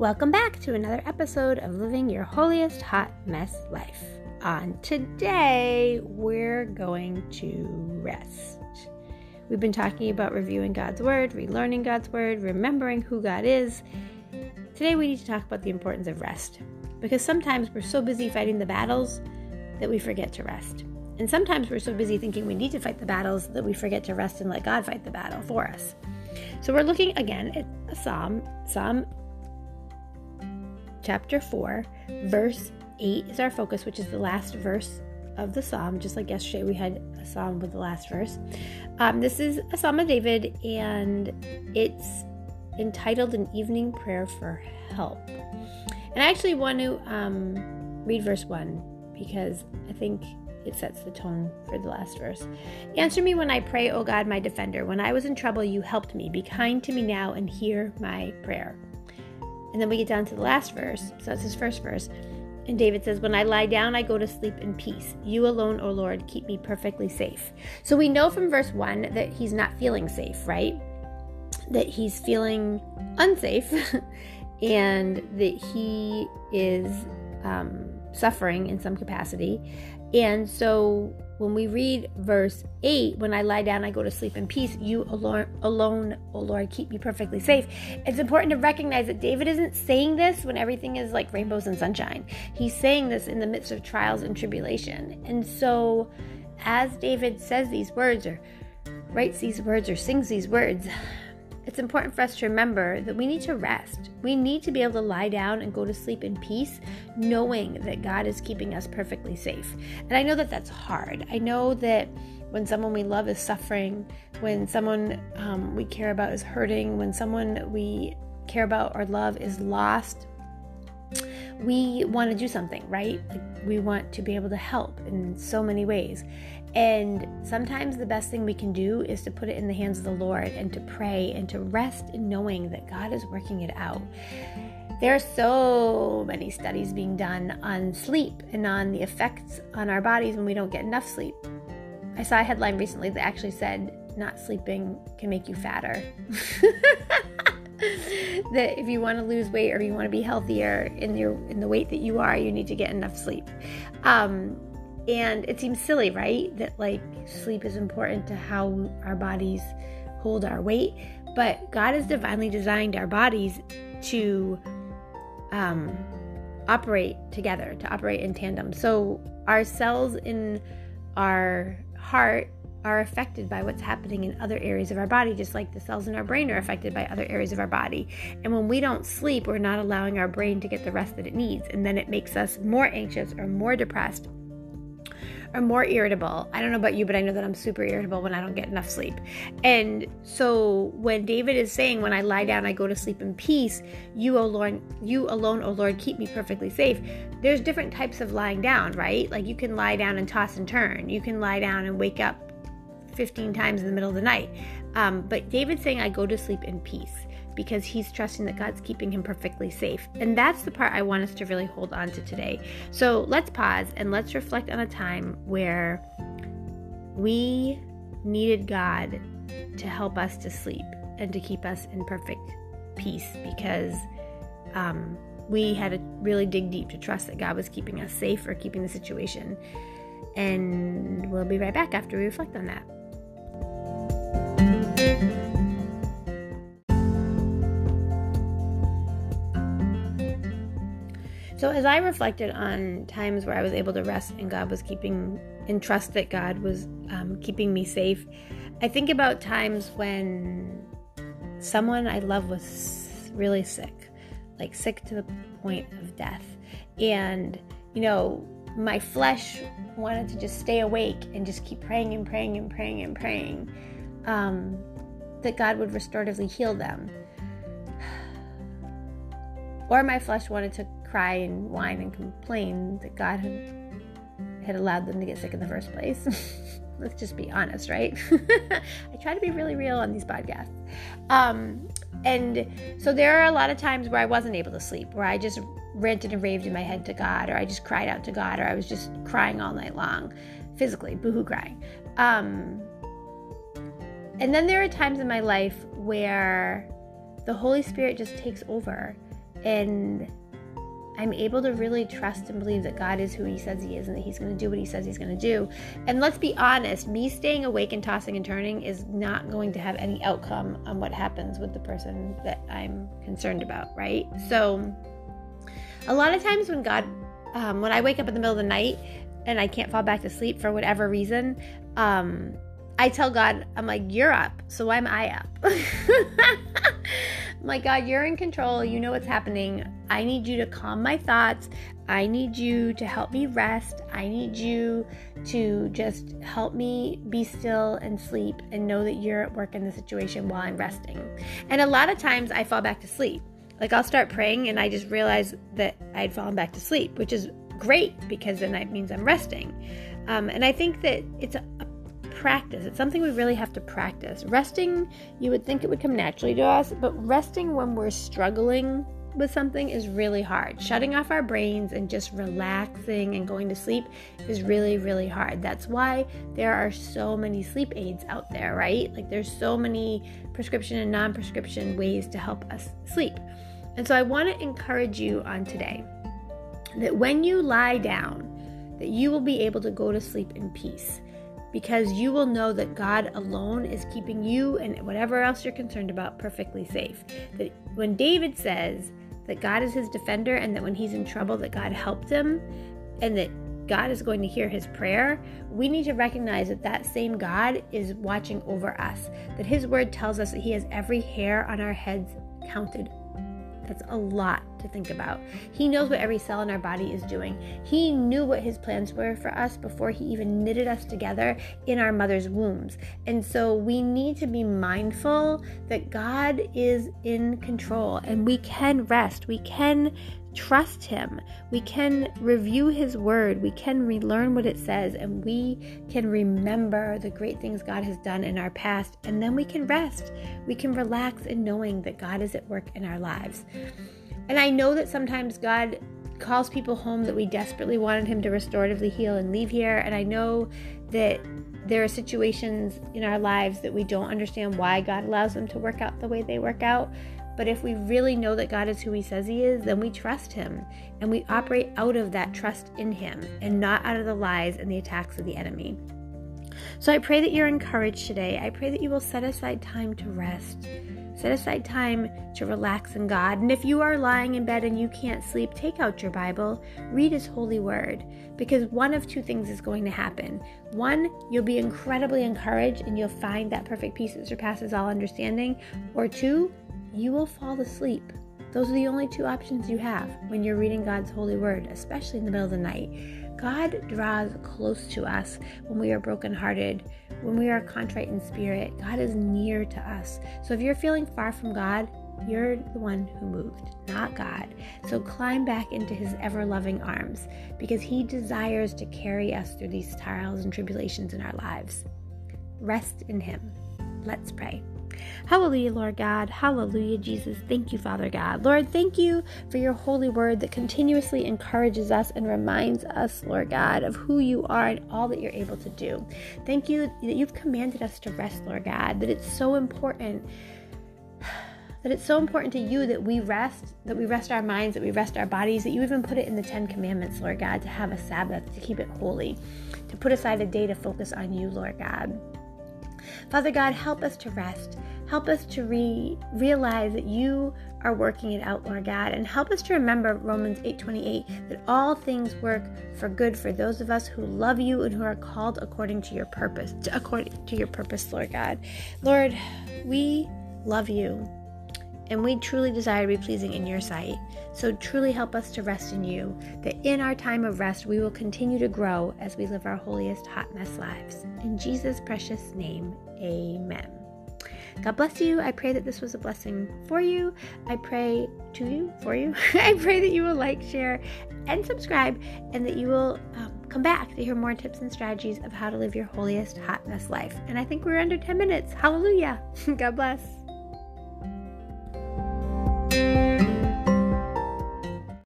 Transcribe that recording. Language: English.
Welcome back to another episode of Living Your Holiest Hot Mess Life. On today, we're going to rest. We've been talking about reviewing God's Word, relearning God's Word, remembering who God is. Today, we need to talk about the importance of rest because sometimes we're so busy fighting the battles that we forget to rest. And sometimes we're so busy thinking we need to fight the battles that we forget to rest and let God fight the battle for us. So we're looking again at psalm, Psalm chapter 4, verse 8 is our focus, which is the last verse of the psalm. Just like yesterday, we had a psalm with the last verse. Um, this is a psalm of David, and it's entitled An Evening Prayer for Help. And I actually want to um, read verse 1 because I think it sets the tone for the last verse. Answer me when I pray, O God, my defender. When I was in trouble, you helped me. Be kind to me now and hear my prayer. And then we get down to the last verse. So that's his first verse. And David says, When I lie down, I go to sleep in peace. You alone, O Lord, keep me perfectly safe. So we know from verse 1 that he's not feeling safe, right? That he's feeling unsafe and that he is um, suffering in some capacity. And so when we read verse 8, when I lie down, I go to sleep in peace, you alone, alone, O Lord, keep me perfectly safe. It's important to recognize that David isn't saying this when everything is like rainbows and sunshine. He's saying this in the midst of trials and tribulation. And so as David says these words or writes these words or sings these words, it's important for us to remember that we need to rest. We need to be able to lie down and go to sleep in peace, knowing that God is keeping us perfectly safe. And I know that that's hard. I know that when someone we love is suffering, when someone um, we care about is hurting, when someone we care about or love is lost, we want to do something, right? We want to be able to help in so many ways. And sometimes the best thing we can do is to put it in the hands of the Lord and to pray and to rest in knowing that God is working it out. There are so many studies being done on sleep and on the effects on our bodies when we don't get enough sleep. I saw a headline recently that actually said not sleeping can make you fatter. that if you want to lose weight or you want to be healthier in your in the weight that you are, you need to get enough sleep. Um, and it seems silly, right? That like sleep is important to how our bodies hold our weight, but God has divinely designed our bodies to um, operate together, to operate in tandem. So our cells in our heart are affected by what's happening in other areas of our body, just like the cells in our brain are affected by other areas of our body. And when we don't sleep, we're not allowing our brain to get the rest that it needs. And then it makes us more anxious or more depressed or more irritable. I don't know about you, but I know that I'm super irritable when I don't get enough sleep. And so when David is saying, When I lie down, I go to sleep in peace, you, O Lord, you alone, O Lord, keep me perfectly safe. There's different types of lying down, right? Like you can lie down and toss and turn. You can lie down and wake up 15 times in the middle of the night. Um, but David's saying, I go to sleep in peace because he's trusting that God's keeping him perfectly safe. And that's the part I want us to really hold on to today. So let's pause and let's reflect on a time where we needed God to help us to sleep and to keep us in perfect peace because um, we had to really dig deep to trust that God was keeping us safe or keeping the situation. And we'll be right back after we reflect on that. So, as I reflected on times where I was able to rest and God was keeping, and trust that God was um, keeping me safe, I think about times when someone I love was really sick, like sick to the point of death. And, you know, my flesh wanted to just stay awake and just keep praying and praying and praying and praying um, that God would restoratively heal them. Or my flesh wanted to cry and whine and complain that God had had allowed them to get sick in the first place. Let's just be honest, right? I try to be really real on these podcasts. Um, and so there are a lot of times where I wasn't able to sleep, where I just ranted and raved in my head to God, or I just cried out to God, or I was just crying all night long, physically, boohoo crying. Um, and then there are times in my life where the Holy Spirit just takes over and I'm able to really trust and believe that God is who He says He is and that He's going to do what He says He's going to do. And let's be honest, me staying awake and tossing and turning is not going to have any outcome on what happens with the person that I'm concerned about, right? So, a lot of times when God, um, when I wake up in the middle of the night and I can't fall back to sleep for whatever reason, um, I tell God, I'm like, you're up, so why am I up? my God, you're in control. You know what's happening. I need you to calm my thoughts. I need you to help me rest. I need you to just help me be still and sleep and know that you're at work in the situation while I'm resting. And a lot of times I fall back to sleep. Like I'll start praying and I just realize that I'd fallen back to sleep, which is great because then that means I'm resting. Um, and I think that it's a practice. It's something we really have to practice. Resting, you would think it would come naturally to us, but resting when we're struggling with something is really hard. Shutting off our brains and just relaxing and going to sleep is really, really hard. That's why there are so many sleep aids out there, right? Like there's so many prescription and non prescription ways to help us sleep. And so I want to encourage you on today that when you lie down, that you will be able to go to sleep in peace because you will know that God alone is keeping you and whatever else you're concerned about perfectly safe. That when David says that God is his defender and that when he's in trouble that God helped him and that God is going to hear his prayer, we need to recognize that that same God is watching over us. That his word tells us that he has every hair on our heads counted that's a lot to think about. He knows what every cell in our body is doing. He knew what his plans were for us before he even knitted us together in our mother's wombs. And so we need to be mindful that God is in control and we can rest. We can trust Him. We can review His Word. We can relearn what it says, and we can remember the great things God has done in our past, and then we can rest. We can relax in knowing that God is at work in our lives. And I know that sometimes God calls people home that we desperately wanted Him to restoratively heal and leave here, and I know that. There are situations in our lives that we don't understand why God allows them to work out the way they work out. But if we really know that God is who He says He is, then we trust Him and we operate out of that trust in Him and not out of the lies and the attacks of the enemy. So I pray that you're encouraged today. I pray that you will set aside time to rest. Set aside time to relax in God. And if you are lying in bed and you can't sleep, take out your Bible, read His holy word, because one of two things is going to happen. One, you'll be incredibly encouraged and you'll find that perfect peace that surpasses all understanding. Or two, you will fall asleep. Those are the only two options you have when you're reading God's holy word, especially in the middle of the night. God draws close to us when we are brokenhearted, when we are contrite in spirit. God is near to us. So if you're feeling far from God, you're the one who moved, not God. So climb back into his ever loving arms because he desires to carry us through these trials and tribulations in our lives. Rest in him. Let's pray. Hallelujah, Lord God. Hallelujah, Jesus. Thank you, Father God. Lord, thank you for your holy word that continuously encourages us and reminds us, Lord God, of who you are and all that you're able to do. Thank you that you've commanded us to rest, Lord God, that it's so important that it's so important to you that we rest, that we rest our minds, that we rest our bodies, that you even put it in the Ten Commandments, Lord God, to have a Sabbath, to keep it holy, to put aside a day to focus on you, Lord God. Father God, help us to rest. Help us to re- realize that you are working it out, Lord God, and help us to remember Romans 8:28 that all things work for good for those of us who love you and who are called according to your purpose, to, according to your purpose, Lord God. Lord, we love you and we truly desire to be pleasing in your sight. So truly help us to rest in you, that in our time of rest we will continue to grow as we live our holiest hot mess lives. In Jesus' precious name, amen. God bless you. I pray that this was a blessing for you. I pray to you, for you. I pray that you will like, share, and subscribe, and that you will um, come back to hear more tips and strategies of how to live your holiest hot mess life. And I think we're under 10 minutes. Hallelujah. God bless.